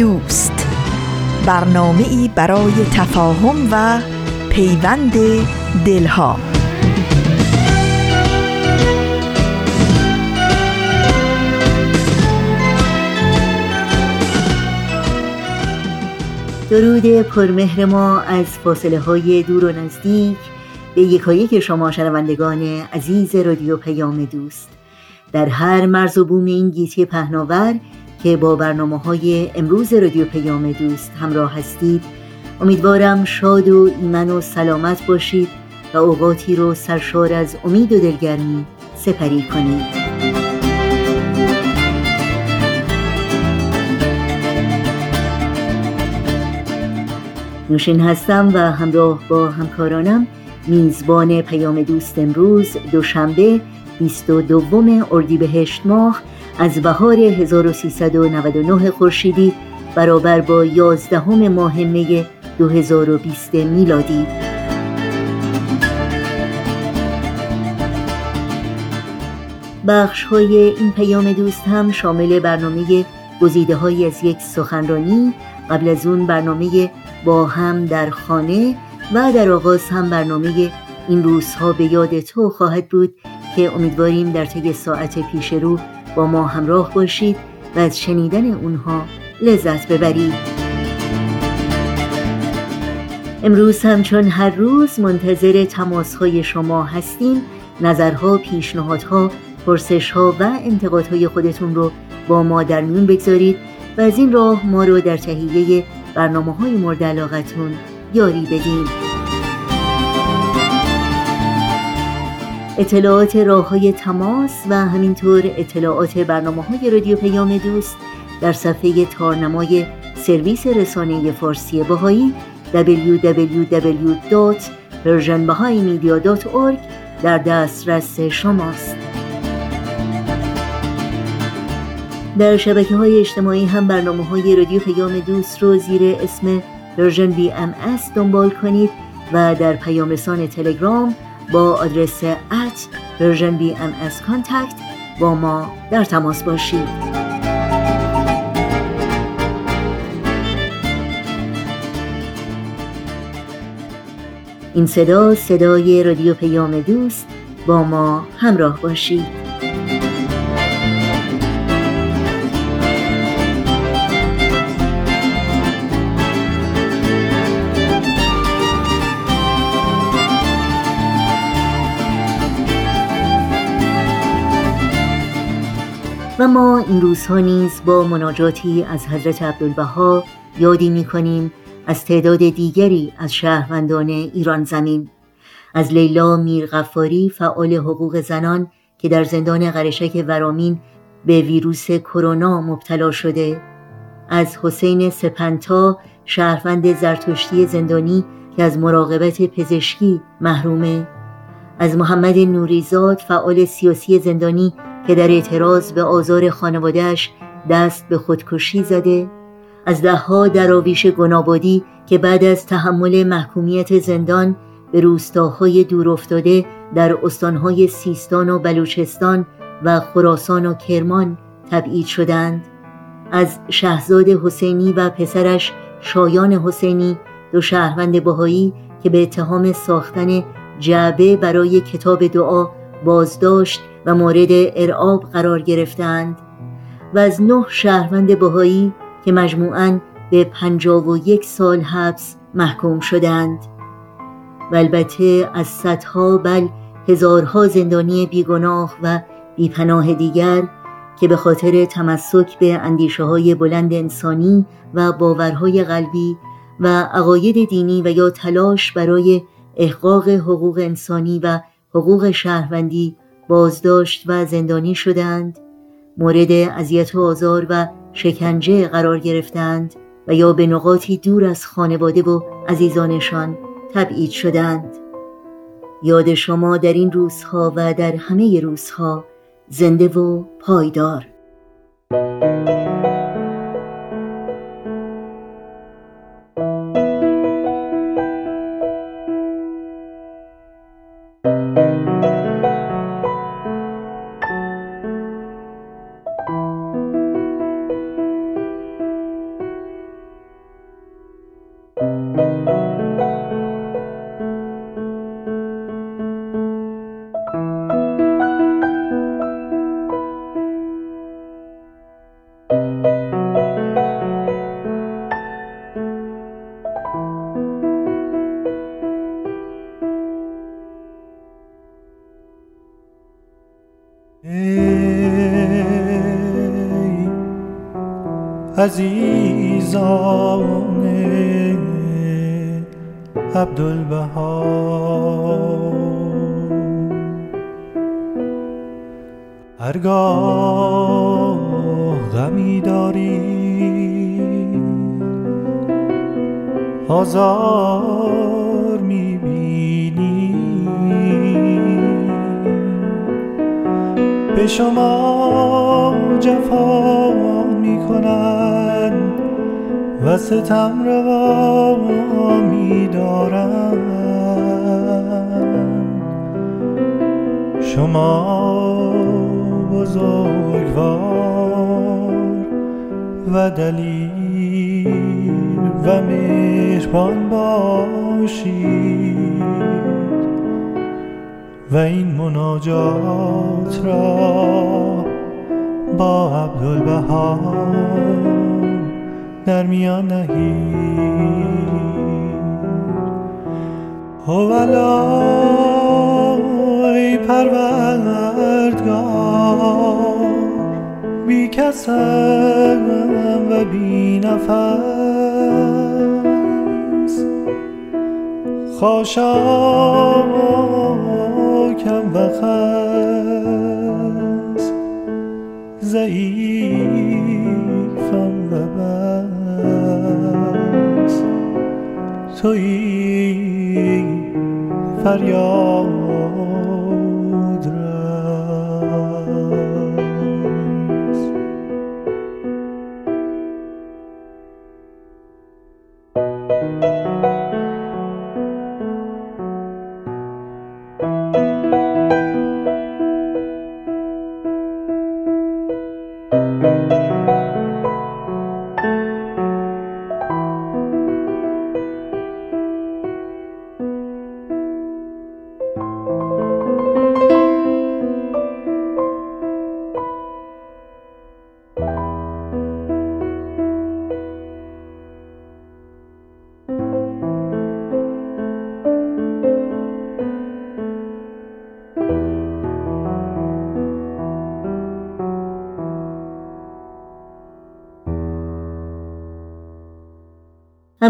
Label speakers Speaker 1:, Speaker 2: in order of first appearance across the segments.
Speaker 1: دوست. برنامه ای برای تفاهم و پیوند دلها.
Speaker 2: درود پرمهر ما از فاصله های دور و نزدیک به یکایک شما شنوندگان عزیز رادیو پیام دوست. در هر مرز و بوم این گیتی پهناور که با برنامه های امروز رادیو پیام دوست همراه هستید. امیدوارم شاد و ایمن و سلامت باشید و اوقاتی رو سرشار از امید و دلگرمی سپری کنید. نوشین هستم و همراه با همکارانم میزبان پیام دوست امروز دوشنبه 22 اردیبهشت ماه از بهار 1399 خورشیدی برابر با 11 ماه می 2020 میلادی. بخش های این پیام دوست هم شامل برنامه گزیده های از یک سخنرانی قبل از اون برنامه با هم در خانه و در آغاز هم برنامه این روزها به یاد تو خواهد بود که امیدواریم در طی ساعت پیش رو ما همراه باشید و از شنیدن اونها لذت ببرید. امروز همچون هر روز منتظر تماسهای شما هستیم. نظرها، پیشنهادها، پرسشها و انتقادهای خودتون رو با ما در میون بگذارید و از این راه ما رو در تهیه برنامه های مورد علاقتون یاری بدیم اطلاعات راه های تماس و همینطور اطلاعات برنامه های رادیو پیام دوست در صفحه تارنمای سرویس رسانه فارسی باهایی www.persianbahaimedia.org در دسترس شماست. در شبکه های اجتماعی هم برنامه های رادیو پیام دوست رو زیر اسم PersianBMS دنبال کنید و در پیام رسان تلگرام با آدرس at PersianBMS contact با ما در تماس باشید. این صدا صدای رادیو پیام دوست با ما همراه باشید. و ما این روزها نیز با مناجاتی از حضرت عبدالبها یادی می کنیم از تعداد دیگری از شهروندان ایران زمین. از لیلا میرغفاری فعال حقوق زنان که در زندان قرشک ورامین به ویروس کرونا مبتلا شده. از حسین سپنتا شهروند زرتشتی زندانی که از مراقبت پزشکی محرومه. از محمد نوریزاد فعال سیاسی زندانی که در اعتراض به آزار خانوادهش دست به خودکشی زده از دهها دراویش گنابادی که بعد از تحمل محکومیت زندان به روستاهای دورافتاده در استانهای سیستان و بلوچستان و خراسان و کرمان تبعید شدند. از شهزاد حسینی و پسرش شایان حسینی دو شهروند بهایی که به اتهام ساختن جعبه برای کتاب دعا بازداشت و مورد ارعاب قرار گرفتند و از نه شهروند بهایی که مجموعاً به پنجاب و یک سال حبس محکوم شدند. و البته از صدها بل هزارها زندانی بیگناه و بیپناه دیگر که به خاطر تمسک به اندیشه های بلند انسانی و باورهای قلبی و عقاید دینی و یا تلاش برای احقاق حقوق انسانی و حقوق شهروندی بازداشت و زندانی شدند مورد اذیت و آزار و شکنجه قرار گرفتند و یا به نقاطی دور از خانواده و عزیزانشان تبعید شدند. یاد شما در این روزها و در همه روزها زنده و پایدار.
Speaker 3: عزیزان عبدالبها. هرگاه غمی داری آزار می‌بینی. به شما جفا ستم روا می شما بزرگوار و دلیل و مهربان باشید. و این مناجات را با عبدالبها در میان نهید ای پروردگار بی کسم و بی نفس. و خس ضعیفم توی فریاد.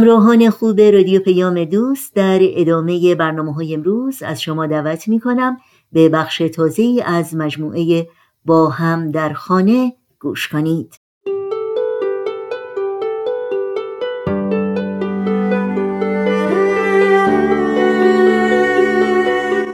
Speaker 2: همراهان خوب رادیو پیام دوست در ادامه برنامه های امروز از شما دعوت می کنم به بخش تازه از مجموعه با هم در خانه گوش کنید.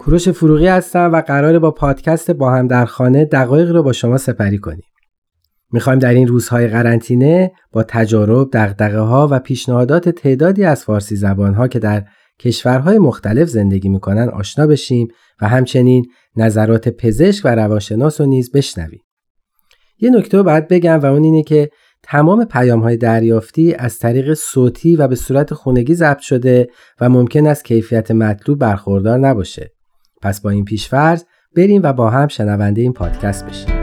Speaker 4: کوروش فروغی هستم و قراره با پادکست با هم در خانه دقایق رو با شما سپری کنیم می‌خوایم در این روزهای قرنطینه با تجارب، دقدقه ها و پیشنهادات تعدادی از فارسی زبانها که در کشورهای مختلف زندگی می‌کنن آشنا بشیم و همچنین نظرات پزشک و روانشناس رو نیز بشنویم. یه نکته باید بگم و اون اینه که تمام پیام های دریافتی از طریق صوتی و به صورت خونگی ضبط شده و ممکن است کیفیت مطلوب برخوردار نباشه. پس با این پیشفرض بریم و با هم شنونده این پادکست بشیم.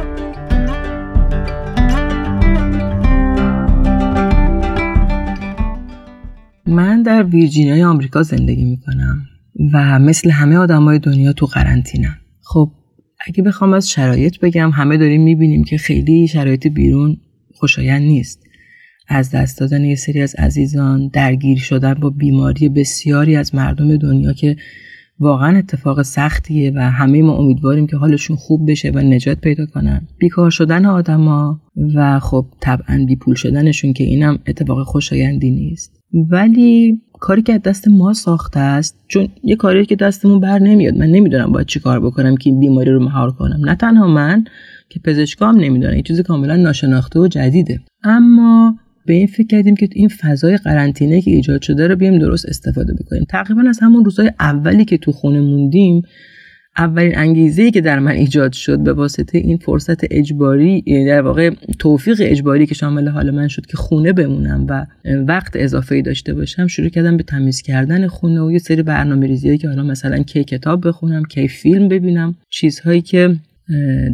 Speaker 5: من در ویرجینیای آمریکا زندگی می‌کنم و مثل همه آدمای دنیا تو قرنطینم. خب اگه بخوام از شرایط بگم همه داریم می‌بینیم که خیلی شرایط بیرون خوشایند نیست از دست دادن یه سری از عزیزان درگیر شدن با بیماری بسیاری از مردم دنیا که واقعا اتفاق سختیه و همه ما امیدواریم که حالشون خوب بشه و نجات پیدا کنن. بیکار شدن آدما و خب طبعا بیپول شدنشون که اینم اتفاق خوشایندی نیست. ولی کاری که از دست ما ساخته است چون یه کاری که دستمون بر نمیاد من نمی‌دونم باید چی کار بکنم که این بیماری رو مهار کنم. نه تنها من که پزشکام نمی‌دونن این چیز کاملا ناشناخته و جدیده. اما به این فکر کردیم که این فضای قرنطینه که ایجاد شده رو بیایم درست استفاده بکنیم. تقریبا از همون روزهای اولی که تو خونه موندیم اولین انگیزه که در من ایجاد شد به واسطه این فرصت اجباری در واقع توفیق اجباری که شامل حال من شد که خونه بمونم و وقت اضافه ای داشته باشم شروع کردم به تمیز کردن خونه و یه سری برنامه ریزی که حالا مثلا کی کتاب بخونم کی فیلم ببینم. چیزهایی که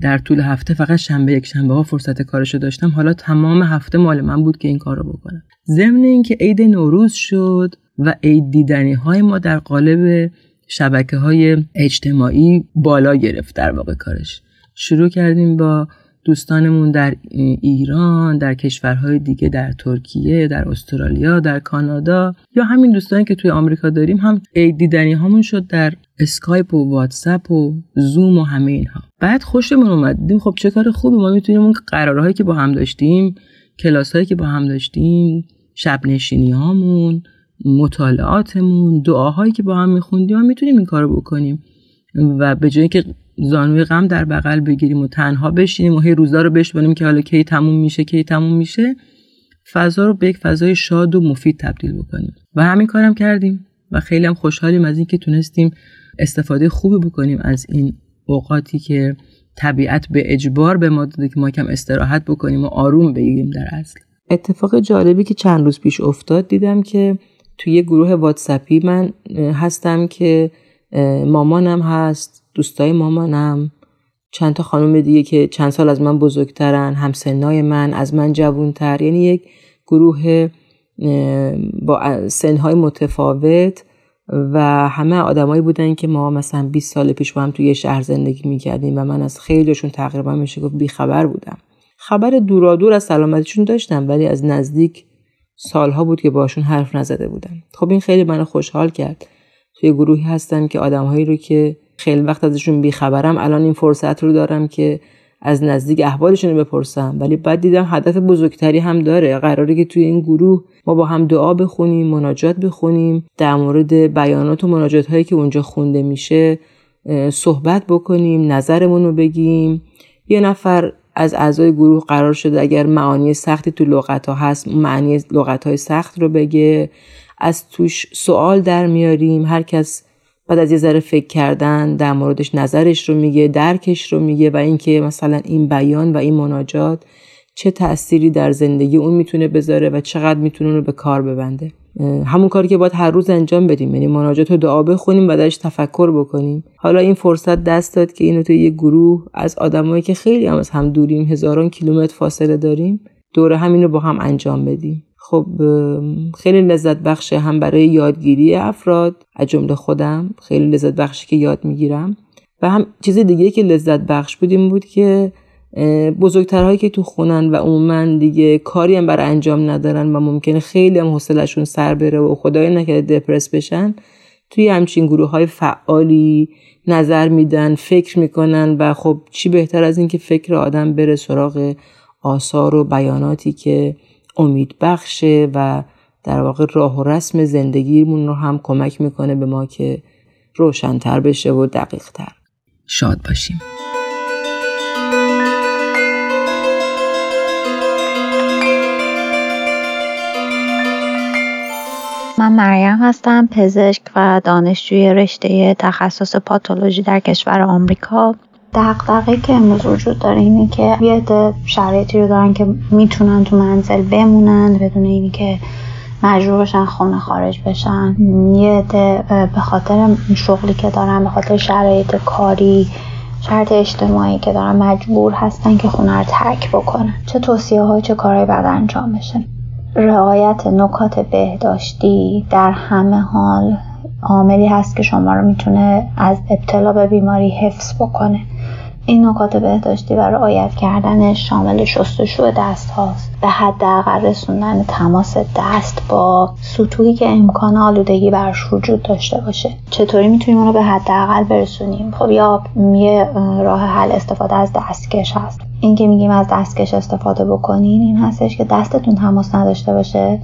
Speaker 5: در طول هفته فقط شنبه یک شنبه ها فرصت کارشو داشتم. حالا تمام هفته مال من بود که این کار رو بکنم. ضمن اینکه عید نوروز شد و عید دیدنی های ما در قالب شبکه های اجتماعی بالا گرفت در واقع کارش. شروع کردیم با دوستانمون در ایران در کشورهای دیگه در ترکیه در استرالیا در کانادا یا همین دوستانی که توی آمریکا داریم هم دیدنی هامون شد در اسکایپ و واتساپ و زوم و همه اینها. بعد خوشمون اومد. دیدیم خب چه کار خوبی. ما می‌تونیم اون قرارهایی که با هم داشتیم کلاس هایی که با هم داشتیم شب نشینی هامون مطالعاتمون دعاهایی که با هم میخوندیم و می‌تونیم این کارو بکنیم. و به جایی که زانوی غم در بغل بگیریم و تنها بشینیم و هی روزا رو بشبانیم که حالا کی تموم میشه کی تموم میشه. فضا رو به یک فضای شاد و مفید تبدیل بکنیم. و همین کارم کردیم و خیلی هم خوشحالیم از اینکه تونستیم استفاده خوبی بکنیم از این اوقاتی که طبیعت به اجبار به ما داده که ما کم استراحت بکنیم و آروم بگیریم در اصل. اتفاق جالبی که چند روز پیش افتاد دیدم که توی یه گروه واتسپی من هستم که مامانم هست. دوستای مامانم چند تا خانم دیگه که چند سال از من بزرگترن همسنای من از من جوونتر یعنی یک گروه با سنهای متفاوت و همه آدمایی بودن که ما مثلا 20 سال پیش با هم توی شهر زندگی می‌کردیم و من از خیلیشون تقریبا میشه گفت بیخبر بودم. خبر دورادور از سلامتیشون داشتم ولی از نزدیک سالها بود که باشون حرف نزده بودم. خب این خیلی منو خوشحال کرد. توی گروهی هستم که آدمهایی رو که خیلی وقت ازشون بیخبرم الان این فرصت رو دارم که از نزدیک احوالشون رو بپرسم. ولی بعد دیدم هدف بزرگتری هم داره. قراره که توی این گروه ما با هم دعا بخونیم مناجات بخونیم در مورد بیانات و مناجات هایی که اونجا خونده میشه صحبت بکنیم نظرمون رو بگیم. یه نفر از اعضای گروه قرار شده اگر معانی سختی تو لغت ها هست معنی لغت های سخت رو بگه. از توش سوال در میاریم. هر کس بعد از یه ذره فکر کردن در موردش نظرش رو میگه درکش رو میگه و اینکه مثلا این بیان و این مناجات چه تأثیری در زندگی اون می‌تونه بذاره و چقدر می‌تونه رو به کار ببنده. همون کاری که باید هر روز انجام بدیم یعنی مناجات رو دعا بخونیم و درش تفکر بکنیم. حالا این فرصت دست داد که اینو توی یه گروه از آدمایی که خیلی هم از هم دوریم هزاران کیلومتر فاصله داریم دوره همین رو با هم انجام بدیم. خب خیلی لذت بخشه هم برای یادگیری افراد از جمله خودم خیلی لذت بخشه که یاد می‌گیرم. و هم چیز دیگه که لذت بخش بود بود که بزرگترهایی که تو خونن و عموما دیگه کاری هم برای انجام ندارن و ممکنه خیلی هم حوصلشون سر بره و خدای نکرده دپرس بشن توی همچین گروه های فعالی نظر میدن فکر می‌کنن و خب چی بهتر از اینکه فکر آدم بره سراغ آثار و بیاناتی که امید بخشه و در واقع راه و رسم زندگیمون رو هم کمک می‌کنه به ما که روشنتر بشه و دقیقتر. شاد باشیم.
Speaker 6: من مریم هستم پزشک و دانشجوی رشته تخصص پاتولوژی در کشور آمریکا.
Speaker 7: دقدقه که امروز وجود داره اینه که یه عده شرایطی رو دارن که می‌تونن تو منزل بمونن بدون اینی که مجبور بشن خونه خارج بشن. یه عده به خاطر شغلی که دارن به خاطر شرایط کاری شرط اجتماعی که دارن مجبور هستن که خونه رو ترک بکنن. چه توصیه های چه کارهایی بعد انجام بشه. رعایت نکات بهداشتی در همه حال عاملی هست که شما رو می‌تونه از ابتلا به بیماری حفظ بکنه. این نکات بهداشتی و رعایت کردنش شامل شستشو دست هاست. به حداقل رسوندن تماس دست با سطوحی که امکان آلودگی برش وجود داشته باشه. چطوری می‌تونیم اون به حداقل برسونیم؟ خب یا یه راه حل استفاده از دستکش هست. این که میگیم از دستکش استفاده بکنین این هستش که دستتون تماس نداشته باشه.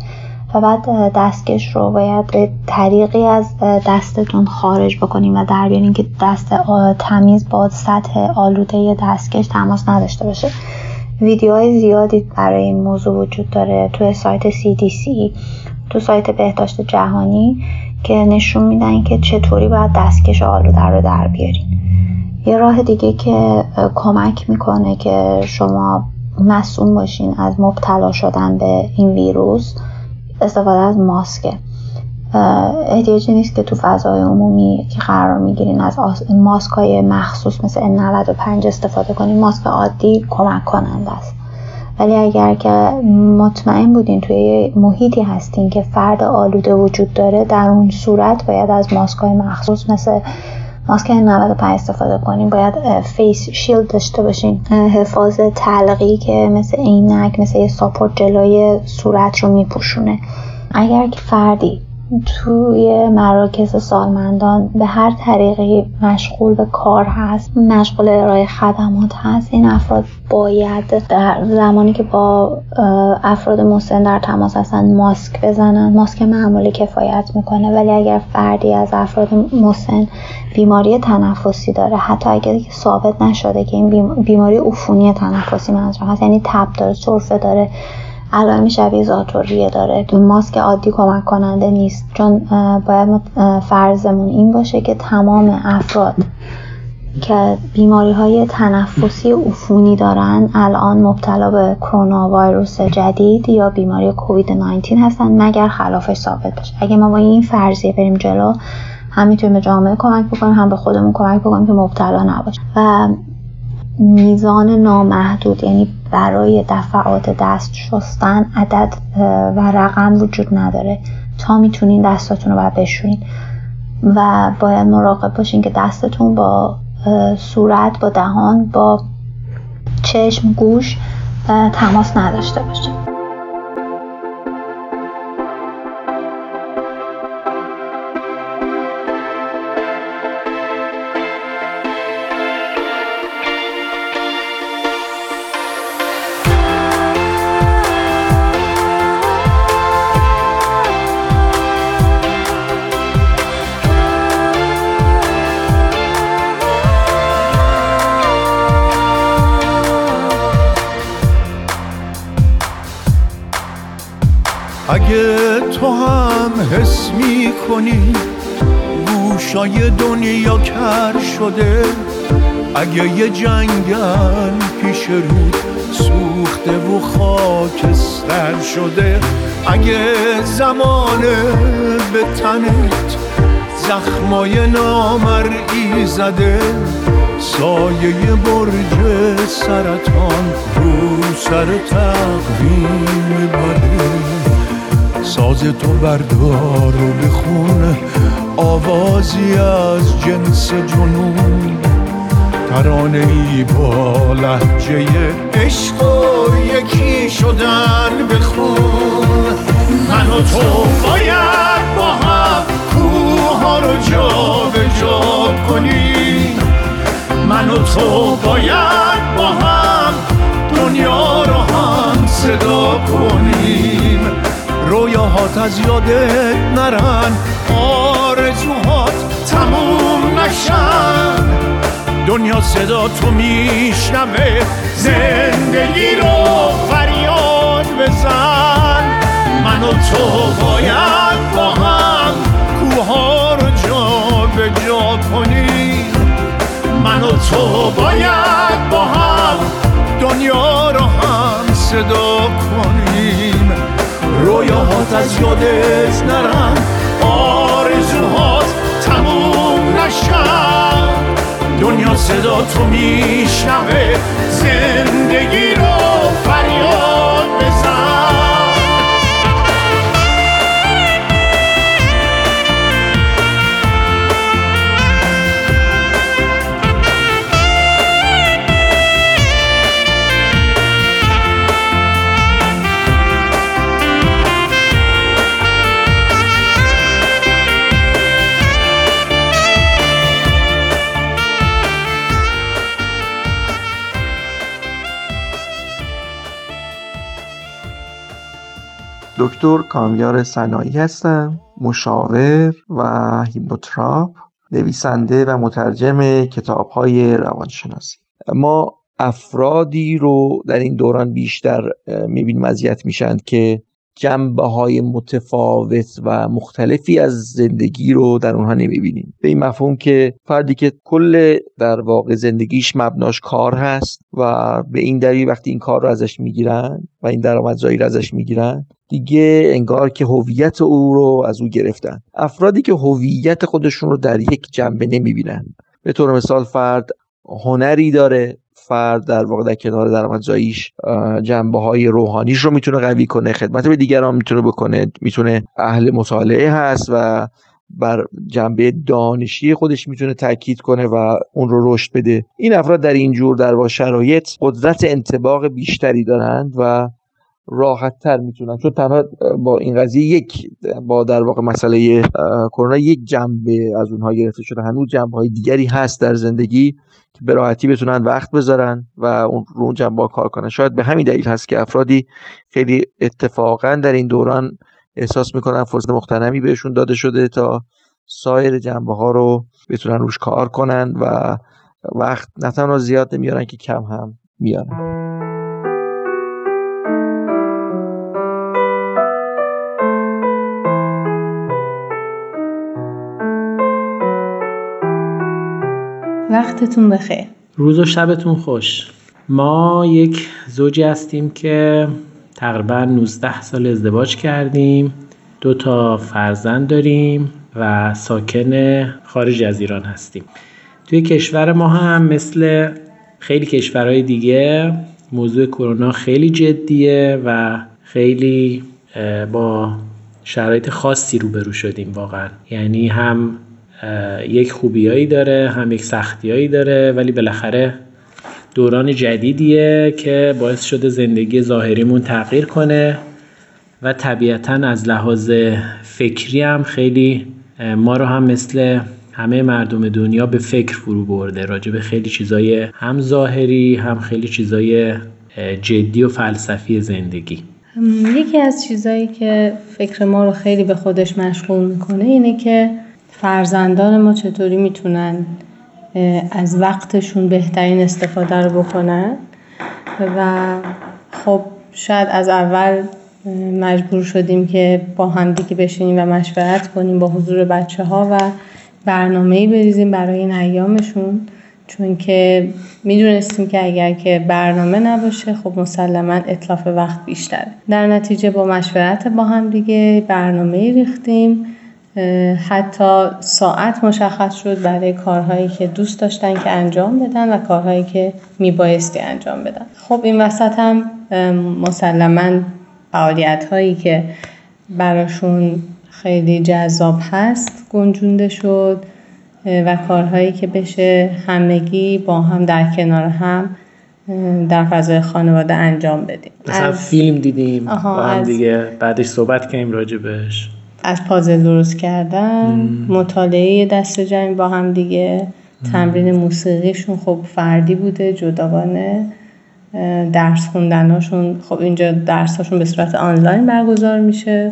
Speaker 7: و بعد دستکش رو باید به طریقی از دستتون خارج بکنیم و در بیارین که دست تمیز با سطح آلوده دستکش تماس نداشته باشه. ویدیوهای زیادی برای این موضوع وجود داره توی سایت CDC تو سایت بهداشت جهانی که نشون میدن که چطوری باید دستکش آلوده رو در بیارین. یه راه دیگه که کمک می‌کنه که شما مصون باشین از مبتلا شدن به این ویروس استفاده از ماسکه احتیاجی نیست که تو فضای عمومی که قرار می‌گیرین از ماسک های مخصوص مثل N95 استفاده کنین ماسک عادی کمک کننده است. ولی اگر که مطمئن بودین توی محیطی هستین که فرد آلوده وجود داره در اون صورت باید از ماسک های مخصوص مثل ماسک 95 استفاده کنیم. باید face shield داشته باشین. حفاظ طلقی که مثل عینک مثل یه ساپورت جلوی صورت رو میپوشونه. اگر که فردی توی مراکز سالمندان به هر طریقی مشغول به کار هست مشغول ارائه خدمات هست. این افراد باید در زمانی که با افراد مسن در تماس هستن ماسک بزنن. ماسک معمولی کفایت می‌کنه ولی اگر فردی از افراد مسن بیماری تنفسی داره حتی اگر که ثابت نشده که این بیماری عفونی تنفسی منظور هست یعنی تب داره سرفه داره علائم شبیه زاتوریه داره. ماسک عادی کمک کننده نیست. چون باید فرضمون این باشه که تمام افراد که بیماری های تنفسی عفونی دارن الان مبتلا به کرونا ویروس جدید یا بیماری کووید 19 هستن مگر خلافش ثابت باشه. اگه ما با این فرضیه بریم جلو هم می‌تونیم به جامعه کمک بکنیم هم به خودمون کمک بکنیم که مبتلا نباشیم و میزان نامحدود یعنی برای دفعات دست شستن عدد و رقم وجود نداره. تا می‌تونین دستاتون رو بشورین. و باید مراقب باشین که دستتون با صورت با دهان با چشم گوش تماس نداشته باشه.
Speaker 8: اگه تو هم حس می کنی گوشای دنیا کر شده. اگه یه جنگل پیش رو سوخته و خاکستر شده. اگه زمانه به تنت زخمای نامرئی زده. سایه برج سرطان رو سر تقویم بده. ساز تو بردار و بخون آوازی از جنس جنون. ترانه ای با لحجه عشق و یکی شدن بخون من و تو باید با هم کوه رو جا به جا کنیم. من و تو باید با هم دنیا از یادت نرن آرزوهات تموم نشن. دنیا صدا تو میشنوه زندگی رو فریاد بزن. من و تو باید با هم کوها رو جا به جا کنی من و تو باید با هم دنیا رو هم صدا کنی. رویاهات از یادت نرم آرزوهات تموم نشن دنیا صدا تو میشنوه زندگی
Speaker 9: دکتر کامیار سنایی هستم مشاور و هیپوتراپ نویسنده و مترجم کتاب های روانشناسی. ما افرادی رو در این دوران بیشتر می‌بینیم اذیت میشن که جنبه های متفاوت و مختلفی از زندگی رو در اونها نمی‌بینیم. به این مفهوم که فردی که کل در واقع زندگیش مبناش کار هست و به این دلیل وقتی این کار رو ازش می‌گیرن و این درآمدزایی رو ازش می‌گیرن دیگه انگار که هویت او رو از او گرفتن. افرادی که هویت خودشون رو در یک جنبه نمی‌بینن. به طور مثال فرد هنری داره فرد در واقع در کنار درآمدزاییش جنبه های روحانیش رو می‌تونه قوی کنه خدمت به دیگران می‌تونه بکنه می‌تونه اهل مطالعه هست و بر جنبه دانشی خودش می‌تونه تاکید کنه و اون رو رشد بده. این افراد در این جور در واقع شرایط قدرت انتباق بیشتری دارند و راحت تر می‌تونن. چون تنها با این قضیه یک با در واقع مسئله کرونا یک جنبه از اونها گرفته شده. هنوز جنبه های دیگری هست در زندگی که به راحتی بتونن وقت بذارن و اون رو اون جنبه کار کنن. شاید به همین دلیل هست که افرادی خیلی اتفاقا در این دوران احساس می‌کنن فرصت مختنمی بهشون داده شده تا سایر جنبه ها رو بتونن روش کار کنن و وقت نه تنها زیاد نمیارن که کم هم میارن.
Speaker 10: وقتتون بخیر.
Speaker 11: روز و شبتون خوش. ما یک زوجی هستیم که تقریبا 19 سال ازدواج کردیم. دو تا فرزند داریم و ساکن خارج از ایران هستیم. توی کشور ما هم مثل خیلی کشورهای دیگه موضوع کرونا خیلی جدیه و خیلی با شرایط خاصی روبرو شدیم واقعا. یعنی هم یک خوبیایی داره هم یک سختیایی داره ولی بالاخره دوران جدیدیه که باعث شده زندگی ظاهریمون تغییر کنه و طبیعتا از لحاظ فکری هم خیلی ما رو هم مثل همه مردم دنیا به فکر فرو برده راجع به خیلی چیزای هم ظاهری هم خیلی چیزای جدی و فلسفی زندگی.
Speaker 10: یکی از چیزایی که فکر ما رو خیلی به خودش مشغول می‌کنه اینه که فرزندان ما چطوری می‌تونن از وقتشون بهترین استفاده رو بکنن؟ و خب شاید از اول مجبور شدیم که با هم دیگه بشینیم و مشورت کنیم با حضور بچه ها و برنامه بریزیم برای این ایامشون. چون که می‌دونستیم که اگر که برنامه نباشه خب مسلما اطلاف وقت بیشتره. در نتیجه با مشورت با هم دیگه برنامه ریختیم. حتی ساعت مشخص شد برای کارهایی که دوست داشتن که انجام بدن و کارهایی که میبایستی انجام بدن. خب این وسط هم مسلما فعالیت هایی که براشون خیلی جذاب هست گنجونده شد و کارهایی که بشه همگی با هم در کنار هم در فضای خانواده انجام بدیم.
Speaker 11: مثلا فیلم دیدیم با هم دیگه بعدش صحبت کنیم راجبش
Speaker 10: از پازل درست کردن مطالعه دست جمعی با هم دیگه تمرین موسیقیشون خب فردی بوده جداگانه. درس خوندناشون خب اینجا درساشون به صورت آنلاین برگزار میشه.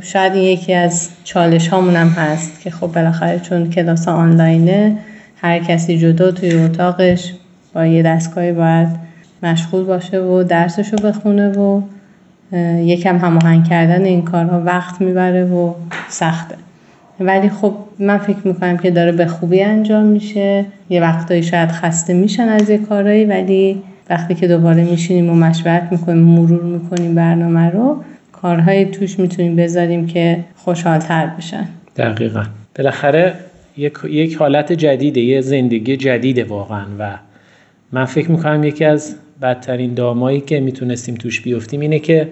Speaker 10: شاید این یکی از چالش هامون هم هست که خب بالاخره چون کلاس آنلاینه هر کسی جدا توی اتاقش با یه دستگاهی باید مشغول باشه و درسشو بخونه و یکم هماهنگ کردن این کارها وقت می‌بره و سخته. ولی خب من فکر می‌کنم که داره به خوبی انجام میشه. یه وقتایی شاید خسته میشن از یه کارایی ولی وقتی که دوباره میشینیم و مشورت می‌کنیم مرور می‌کنیم برنامه رو کارهای توش می‌تونیم بذاریم که خوشحالتر بشن.
Speaker 11: دقیقا. بالاخره یک, یک حالت جدیده یه زندگی جدیده واقعا و من فکر می‌کنم یکی از بدترین دامایی که می‌تونستیم توش بیفتیم اینه که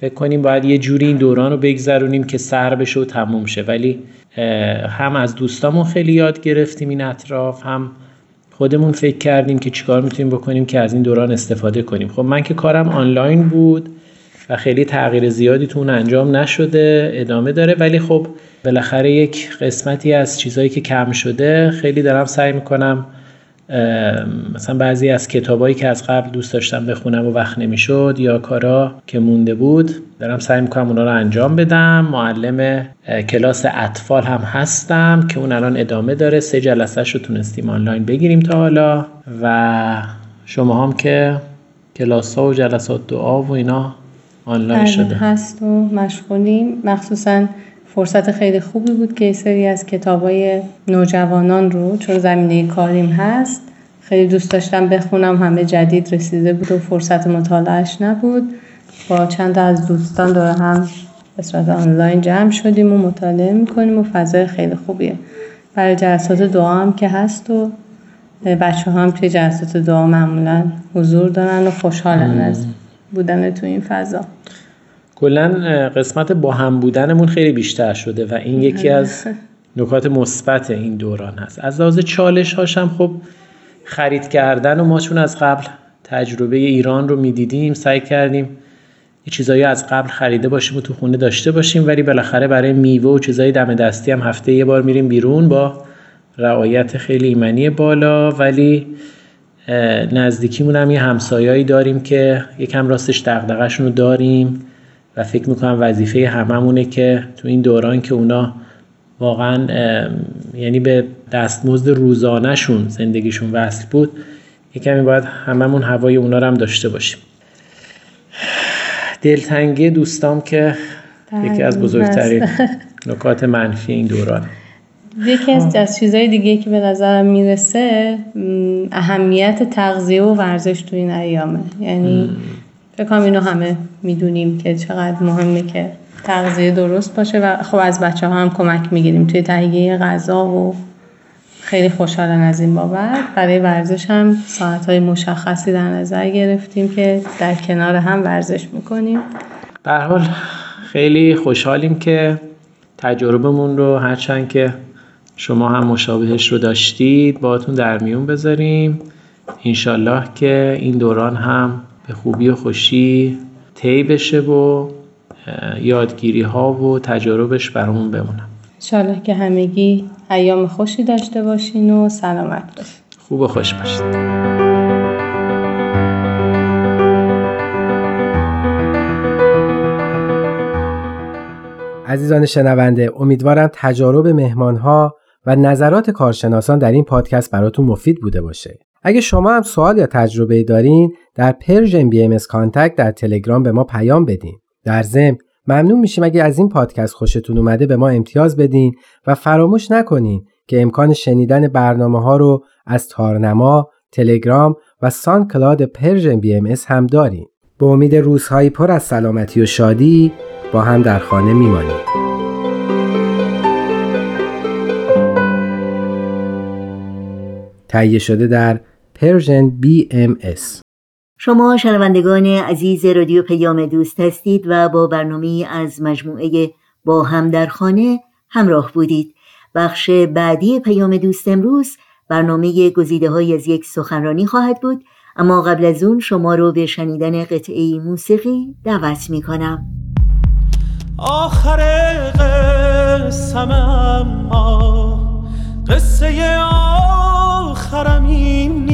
Speaker 11: فکر کنیم باید یه جوری این دوران رو بگذرونیم که سر بشه و تموم شه. ولی هم از دوستامون خیلی یاد گرفتیم این اطراف هم خودمون فکر کردیم که چیکار می‌تونیم بکنیم که از این دوران استفاده کنیم. خب من که کارم آنلاین بود و خیلی تغییر زیادی تو اون انجام نشده ادامه داره. ولی خب بالاخره یک قسمتی از چیزهایی که کم شده خیلی دارم سعی می‌کنم مثلا بعضی از کتابایی که از قبل دوست داشتم بخونم و وقت نمی‌شد یا کارا که مونده بود دارم سعی می‌کنم اونا رو انجام بدم. معلم کلاس اطفال هم هستم که اون الان ادامه داره. سه جلسه رو تونستیم آنلاین بگیریم تا حالا. و شما هم که کلاس ها و جلسات دعا و اینا آنلاین
Speaker 10: بله،
Speaker 11: شده.
Speaker 10: هست و مشغولیم. مخصوصا فرصت خیلی خوبی بود که سری از کتابای نوجوانان رو چون زمینه کاریم هست خیلی دوست داشتم بخونم همه جدید رسیده بود و فرصت مطالعهش نبود. با چند از دوستان دور هم به صورت آنلاین جمع شدیم و مطالعه می‌کنیم و فضای خیلی خوبیه. برای جلسات دعا هم که هست و بچه هم توی جلسات دعا معمولا حضور دارن و خوشحالن از بودن تو این فضا.
Speaker 11: کلا قسمت با هم بودنمون خیلی بیشتر شده و این یکی از نکات مثبت این دوران هست. از لحاظ چالش هاشم خب خرید کردن و ما چون از قبل تجربه ایران رو می‌دیدیم سعی کردیم یه چیزایی از قبل خریده باشیم و تو خونه داشته باشیم ولی بالاخره برای میوه و چیزای دم دستی هم هفته یه بار میریم بیرون با رعایت خیلی ایمنی بالا. ولی نزدیکیمون هم یه همسایایی داریم که یکم راستش دغدغه‌شون رو داریم. و فکر می‌کنم وظیفه هممونه که تو این دوران که اونا واقعا یعنی به دستمزد روزانهشون زندگیشون وصل بود یکمی باید هممون هوای اونا رو هم داشته باشیم. دلتنگی دوستام که یکی از بزرگترین نکات منفی این دوران.
Speaker 10: یکی از, از چیزهای دیگه که به نظرم می‌رسه اهمیت تغذیه و ورزش تو این ایامه. یعنی فکر کنم اینو همه می‌دونیم که چقدر مهمه که تغذیه درست باشه و خب از بچه ها هم کمک می‌گیریم. توی تهیه غذا و خیلی خوشحالن از این بابت. برای ورزش هم ساعت های مشخصی در نظر گرفتیم که در کنار هم ورزش می‌کنیم.
Speaker 11: به حال خیلی خوشحالیم که تجربهمون رو هرچند که شما هم مشابهش رو داشتید باهاتون در میون بذاریم. انشالله که این دوران هم به خوبی و خوشی طی بشه و یادگیری ها و تجاربش برامون بمونم.
Speaker 10: انشالله که همگی ایام خوشی داشته باشین و سلامت باشین.
Speaker 11: خوب و خوش باشید
Speaker 4: عزیزان شنونده امیدوارم تجارب مهمانها و نظرات کارشناسان در این پادکست براتون مفید بوده باشه. اگه شما هم سوال یا تجربه دارین در Persian BM Contact در تلگرام به ما پیام بدین. در ضمن ممنون میشیم اگه از این پادکست خوشتون اومده به ما امتیاز بدین و فراموش نکنین که امکان شنیدن برنامه ها رو از تارنما، تلگرام و SoundCloud Persian BM هم دارین. به امید روزهایی پر از سلامتی و شادی با هم در خانه میمانیم. تهیه شده در پرژن BMS
Speaker 2: شما شنوندگان عزیز رادیو پیام دوست هستید و با برنامه از مجموعه با هم در خانه همراه بودید. بخش بعدی پیام دوست امروز برنامه گزیده های از یک سخنرانی خواهد بود اما قبل از اون شما رو به شنیدن قطعه موسیقی دعوت می کنم
Speaker 12: آخر قسم اما قصه آخرم این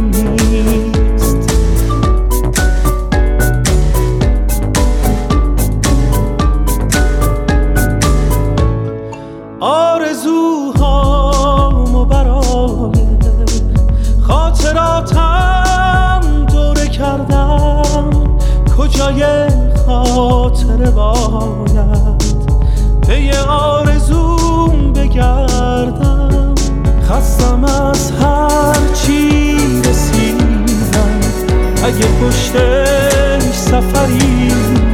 Speaker 12: دنیای خاطره باید. پی آرزوم بگردم. خستم از هر چی رسیدم. اگه پشتش سفری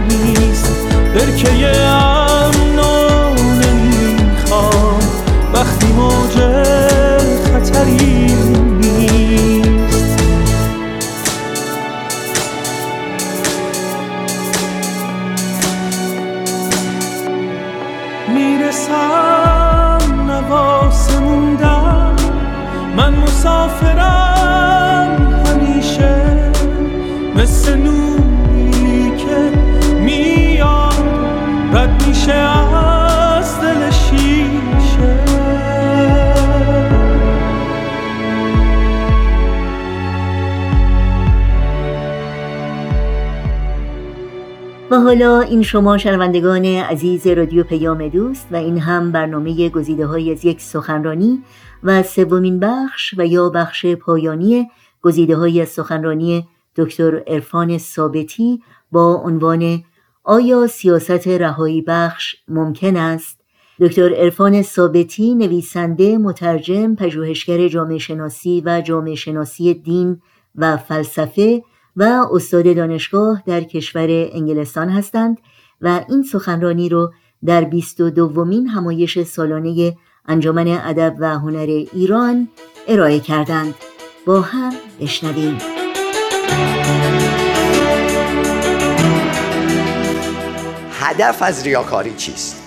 Speaker 12: نیست برکه امنو نمی‌خوام. وقتی موجه می‌رسم نواسه موندم من مسافرم.
Speaker 2: حالا این شما شنوندگان عزیز رادیو پیام دوست و این هم برنامه گزیده های از یک سخنرانی و سومین بخش و یا بخش پایانی گزیده های از سخنرانی دکتر عرفان ثابتی با عنوان آیا سیاست رهایی بخش ممکن است؟ دکتر عرفان ثابتی نویسنده، مترجم، پژوهشگر جامعه شناسی و جامعه شناسی دین و فلسفه و استاد دانشگاه در کشور انگلستان هستند و این سخنرانی رو در 22 دومین همایش سالانه انجمن ادب و هنر ایران ارائه کردند. با هم بشنویم.
Speaker 13: هدف از ریاکاری چیست؟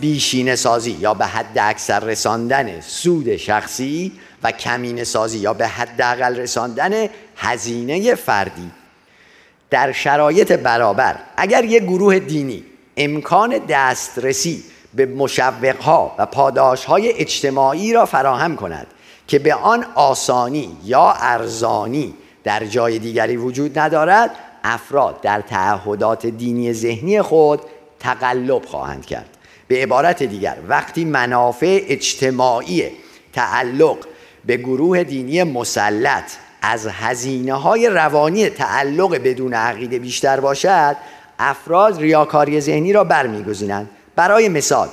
Speaker 13: بیشین سازی یا به حد اکثر رساندن سود شخصی و کمین سازی یا به حداقل رساندن هزینه فردی در شرایط برابر. اگر یک گروه دینی امکان دسترسی به مشوقها و پاداشهای اجتماعی را فراهم کند که به آن آسانی یا ارزانی در جای دیگری وجود ندارد افراد در تعهدات دینی ذهنی خود تقلب خواهند کرد. به عبارت دیگر وقتی منافع اجتماعی تعلق به گروه دینی مسلط از هزینه های روانی تعلق بدون عقیده بیشتر باشد افراد ریاکاری ذهنی را برمیگزینند. برای مثال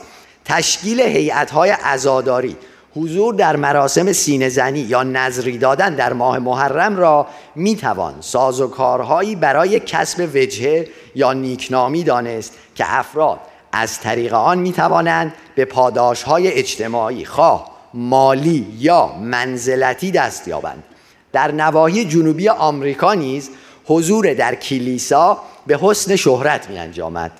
Speaker 13: تشکیل هیئت های عزاداری حضور در مراسم سینه زنی یا نظری دادن در ماه محرم را می‌توان ساز و کارهایی برای کسب وجهه یا نیکنامی دانست که افراد از طریق آن می‌توانند به پاداش های اجتماعی خواه مالی یا منزلتی دست یابند. در نواحی جنوبی آمریکا نیز حضور در کلیسا به حسن شهرت می انجامد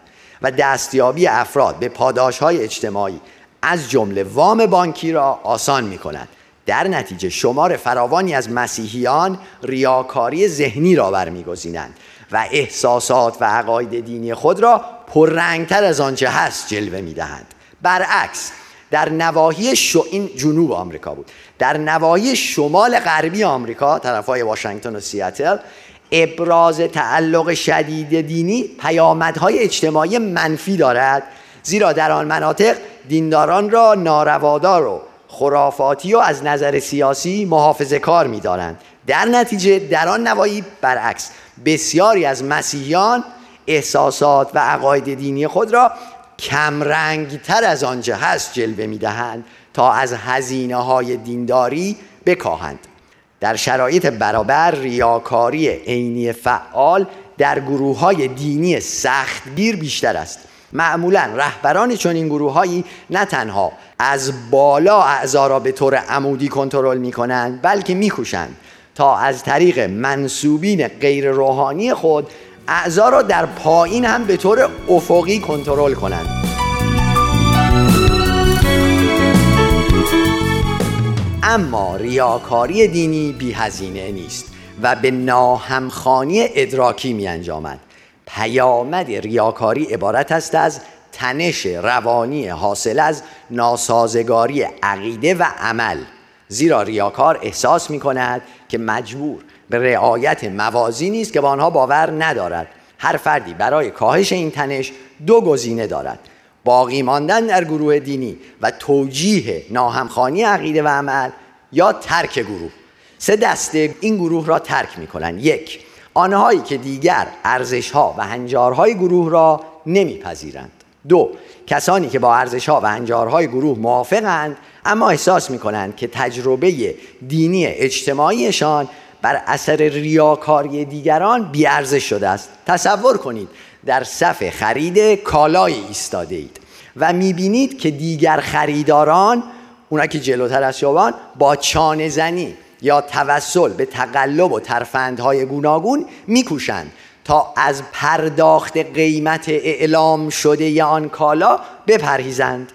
Speaker 13: و دستیابی افراد به پاداش های اجتماعی از جمله وام بانکی را آسان می کند در نتیجه شمار فراوانی از مسیحیان ریاکاری ذهنی را برمیگزینند و احساسات و عقاید دینی خود را پررنگتر از آنچه هست جلوه می‌دهند. برعکس در نواحی شو این جنوب آمریکا بود. در نواحی شمال غربی آمریکا طرفای واشنگتن و سیاتل ابراز تعلق شدید دینی پیامدهای اجتماعی منفی دارد زیرا در آن مناطق دینداران را ناروادار و خرافاتی و از نظر سیاسی محافظه کار می دارند. در نتیجه در آن نواحی برعکس بسیاری از مسیحیان احساسات و عقاید دینی خود را کمرنگتر از آنچه هست جلوه می دهند تا از هزینه های دینداری بکاهند. در شرایط برابر ریاکاری عینی فعال در گروه های دینی سختگیر بیشتر است. معمولا رهبران چنین گروههایی نه تنها از بالا اعضا را به طور عمودی کنترل می کنند بلکه میکوشند تا از طریق منصوبین غیر روحانی خود اعضا را در پایین هم به طور افقی کنترل کنند. اما ریاکاری دینی بی هزینه نیست و به ناهمخانی ادراکی می انجامد پیامد ریاکاری عبارت است از تنش روانی حاصل از ناسازگاری عقیده و عمل. زیرا ریاکار احساس می کند که مجبور به رعایت موازی نیست که به آنها باور ندارد. هر فردی برای کاهش این تنش دو گزینه دارد. باقی ماندن در گروه دینی و توجیه ناهمخانی عقیده و عمل یا ترک گروه. سه دسته این گروه را ترک می کنند یک آنهایی که دیگر ارزش ها و هنجارهای گروه را نمیپذیرند. دو کسانی که با ارزش ها و هنجارهای گروه موافقند اما احساس می کنند که تجربه دینی اجتماعیشان بر اثر ریاکاری دیگران بیارزش شده است. تصور کنید در صف خرید کالای ایستاده اید و می‌بینید که دیگر خریداران اونا که جلوتر از شما با چانه زنی یا توسل به تقلب و ترفندهای گوناگون میکوشند تا از پرداخت قیمت اعلام شده ی آن کالا بپرهیزند.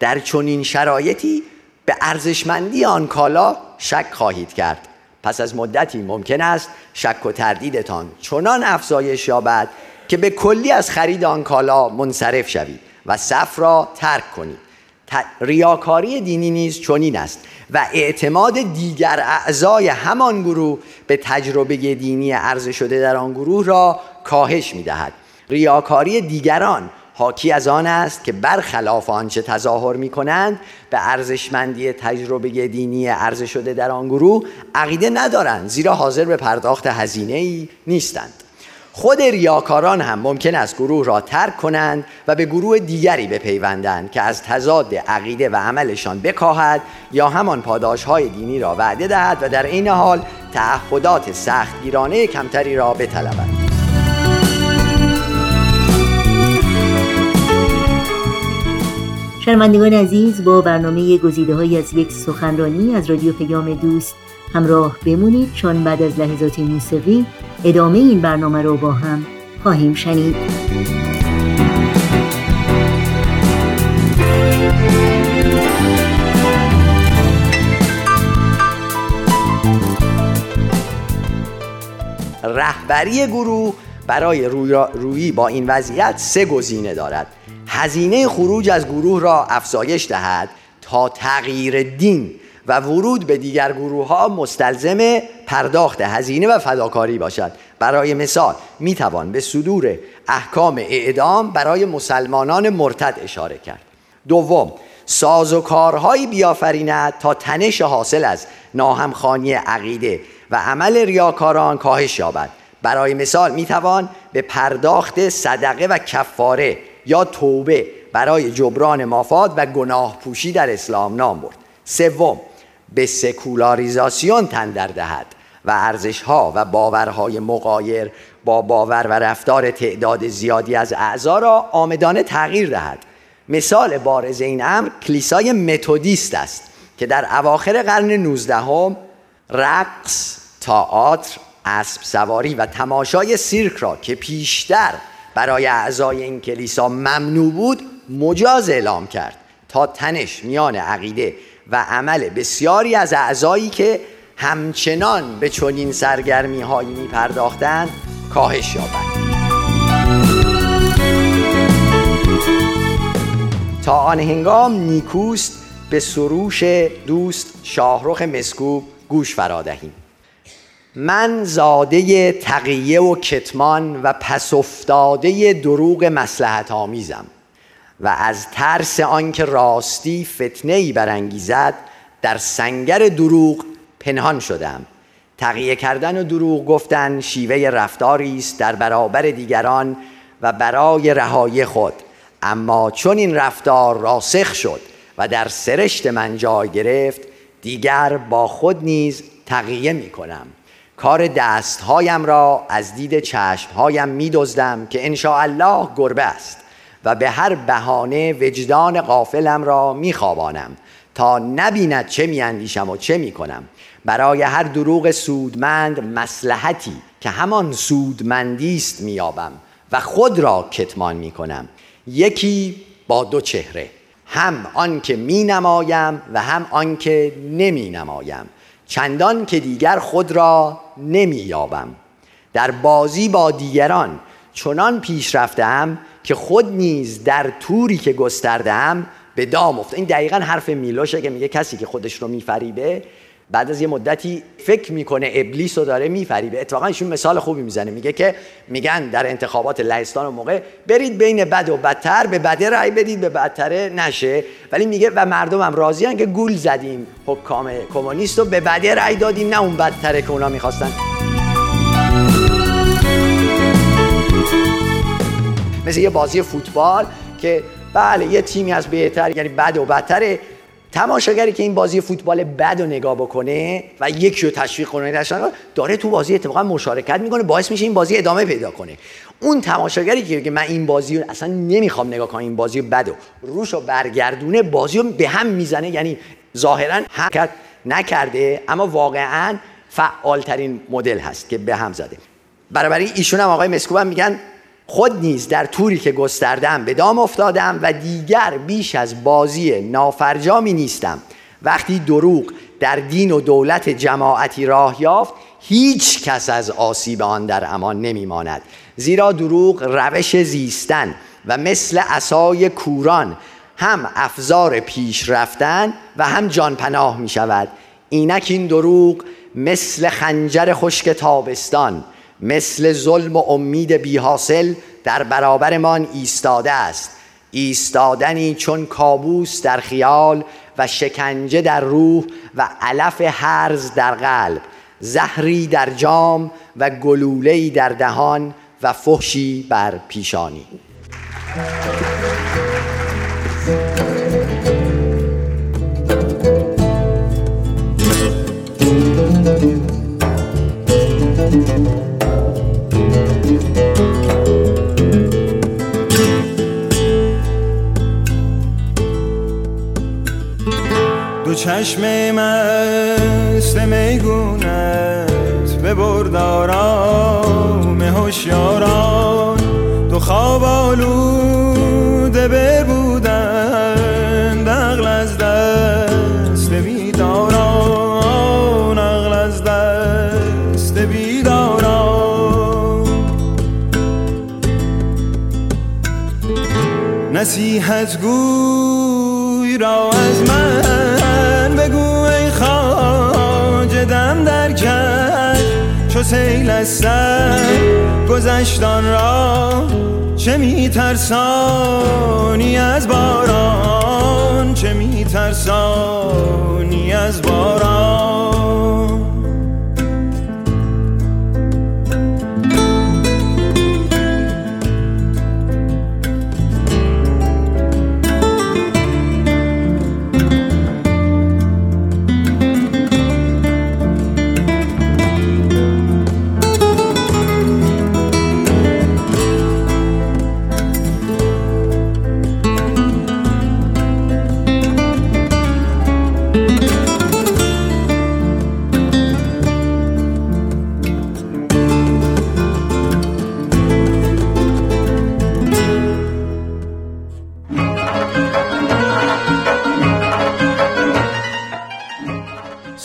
Speaker 13: در چنین شرایطی به ارزشمندی آن کالا شک خواهید کرد. پس از مدتی ممکن است شک و تردیدتان چنان افزایش یابد که به کلی از خرید آن کالا منصرف شوید و صف را ترک کنید ریاکاری دینی نیز چنین است و اعتماد دیگر اعضای همان گروه به تجربه دینی عرضه شده در آن گروه را کاهش می دهد ریاکاری دیگران حاکی از آن است که برخلاف آنچه تظاهر می کنند به ارزشمندی تجربه دینی عرضه شده در آن گروه عقیده ندارند زیرا حاضر به پرداخت هزینه ای نیستند. خود ریاکاران هم ممکن است گروه را ترک کنند و به گروه دیگری بپیوندند که از تضاد عقیده و عملشان بکاهد یا همان پاداش های دینی را وعده دهد و در این حال تعهدات سختگیرانه کمتری را بطلبد
Speaker 14: شنوندگان عزیز با برنامه گزیده های از یک سخنرانی از رادیو پیام دوست همراه بمونید. چون بعد از لحظات موسیقی ادامه این برنامه رو با هم خواهیم شنید.
Speaker 13: رهبری گروه برای رویی با این وضعیت سه گزینه دارد. هزینه خروج از گروه را افزایش دهد تا تغییر دین و ورود به دیگر گروه ها مستلزم پرداخت هزینه و فداکاری باشد. برای مثال می توان به صدور احکام اعدام برای مسلمانان مرتد اشاره کرد. دوم ساز و کارهایی بیافریند تا تنش حاصل از ناهمخانی عقیده و عمل ریاکاران کاهش یابد. برای مثال می توان به پرداخت صدقه و کفاره یا توبه برای جبران مافاد و گناه پوشی در اسلام نام برد. سوم به سکولاریزاسیون تندر دهد و ارزش ها و باورهای مقایر با باور و رفتار تعداد زیادی از اعضا را آمدانه تغییر دهد. مثال بارز این امر کلیسای متودیست است که در اواخر قرن 19 هم رقص، تئاتر، اسب سواری و تماشای سیرک را که پیشتر برای اعضای این کلیسا ممنوع بود مجاز اعلام کرد تا تنش میان عقیده و عمل بسیاری از اعضایی که همچنان به چنین سرگرمی هایی می پرداختند کاهش یابد تا آن هنگام نیکوست به سروش دوست شاهرخ مسکوب گوش فرادهیم من زاده تقیه و کتمان و پس افتاده دروغ مسلحت آمیزم و از ترس آنکه راستی فتنه ای برانگیزد در سنگر دروغ پنهان شدم. تقیه کردن و دروغ گفتن شیوه رفتاری است در برابر دیگران و برای رهایی خود. اما چون این رفتار راسخ شد و در سرشت من جای گرفت دیگر با خود نیز تقیه می کنم. کار دستهایم را از دید چشمهایم می دزدم که الله گربه است. و به هر بهانه وجدان قافلم را می خوابانم تا نبیند چه می اندیشم و چه می کنم برای هر دروغ سودمند مسلحتی که همان سودمندی است میابم و خود را کتمان می کنم یکی با دو چهره هم آن که می نمایم و هم آن که نمی نمایم چندان که دیگر خود را نمی یابم در بازی با دیگران چنان پیش رفتم که خود نیز در توری که گستردم به دام افته این دقیقا حرف میلوشه که میگه کسی که خودش رو میفریبه بعد از یه مدتی فکر می‌کنه ابلیس رو داره میفریبه. اتفاقا ایشون مثال خوبی می‌زنه. میگه که میگن در انتخابات لهستان و موقع برید بین بد و بدتر به بده رأی بدید به بدتره نشه. ولی میگه و مردم هم راضی که گول زدیم حکام کمونیست رو به بده رأی دادیم نه اون بدتره که اونا می‌خواستن. مثل یه بازی فوتبال که بله یه تیمی از بهتر یعنی بد و بدتره. تماشاگری که این بازی فوتبال بد رو نگاه بکنه و یکی رو تشویق کنه داره تو بازی اتفاقا مشارکت می‌کنه باعث میشه این بازی ادامه پیدا کنه. اون تماشاگری که من این بازی رو اصلا نمی‌خوام نگاه کنم این بازی بد و روش رو برگردونه بازی رو به هم می‌زنه یعنی ظاهرا حرکت نکرده اما واقعا فعالترین مدل هست که به هم زده. برابری ایشون هم آقای مسکوب هم میگن خود نیز در توری که گستردم به دام افتادم و دیگر بیش از بازی نافرجامی نیستم. وقتی دروغ در دین و دولت جماعتی راه یافت هیچ کس از آسیب آن در امان نمیماند. زیرا دروغ روش زیستن و مثل اسای کوران هم افزار پیش رفتن و هم جان پناه می شود اینک این دروغ مثل خنجر خشک تابستان مثل ظلم و امید بی حاصل در برابرمان ایستاده است. ایستادنی چون کابوس در خیال و شکنجه در روح و علف هرز در قلب زهری در جام و گلوله‌ای در دهان و فحشی بر پیشانی.
Speaker 15: دو چشم مست میگونت. به بردارام هوشیاران. دو خواب آلوده ببودن. دقل از دست بیداران. عقل از دست بیداران. نصیحت گوی را از من چو سیل از سر گذشتان را چه میترسانی از باران؟ چه میترسانی از باران؟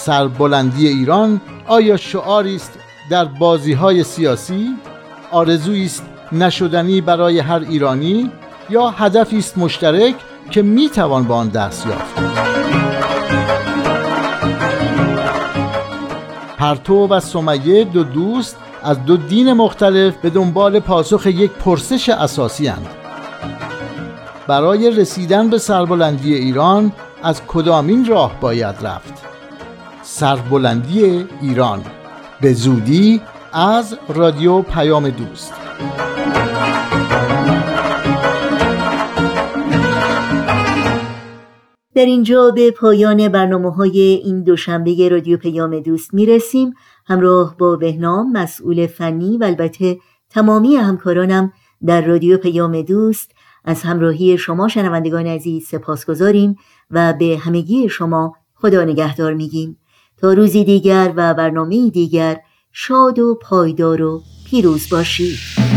Speaker 16: سربلندی ایران آیا شعاری است در بازی های سیاسی؟ آرزویی است نشدنی برای هر ایرانی یا هدفی است مشترک که می توان به آن دست یافت؟ پرتو و سمیه دو دوست از دو دین مختلف به دنبال پاسخ یک پرسش اساسی هستند. برای رسیدن به سربلندی ایران از کدامین راه باید رفت؟ سربلندی ایران. به زودی از رادیو پیام دوست.
Speaker 2: در اینجا به پایان برنامه های این دوشنبه رادیو پیام دوست می رسیم همراه با بهنام مسئول فنی و البته تمامی همکارانم در رادیو پیام دوست. از همراهی شما شنوندگان عزیز سپاس گذاریم و به همگی شما خدا نگهدار میگیم. تا روزی دیگر و برنامه دیگر شاد و پایدار و پیروز باشید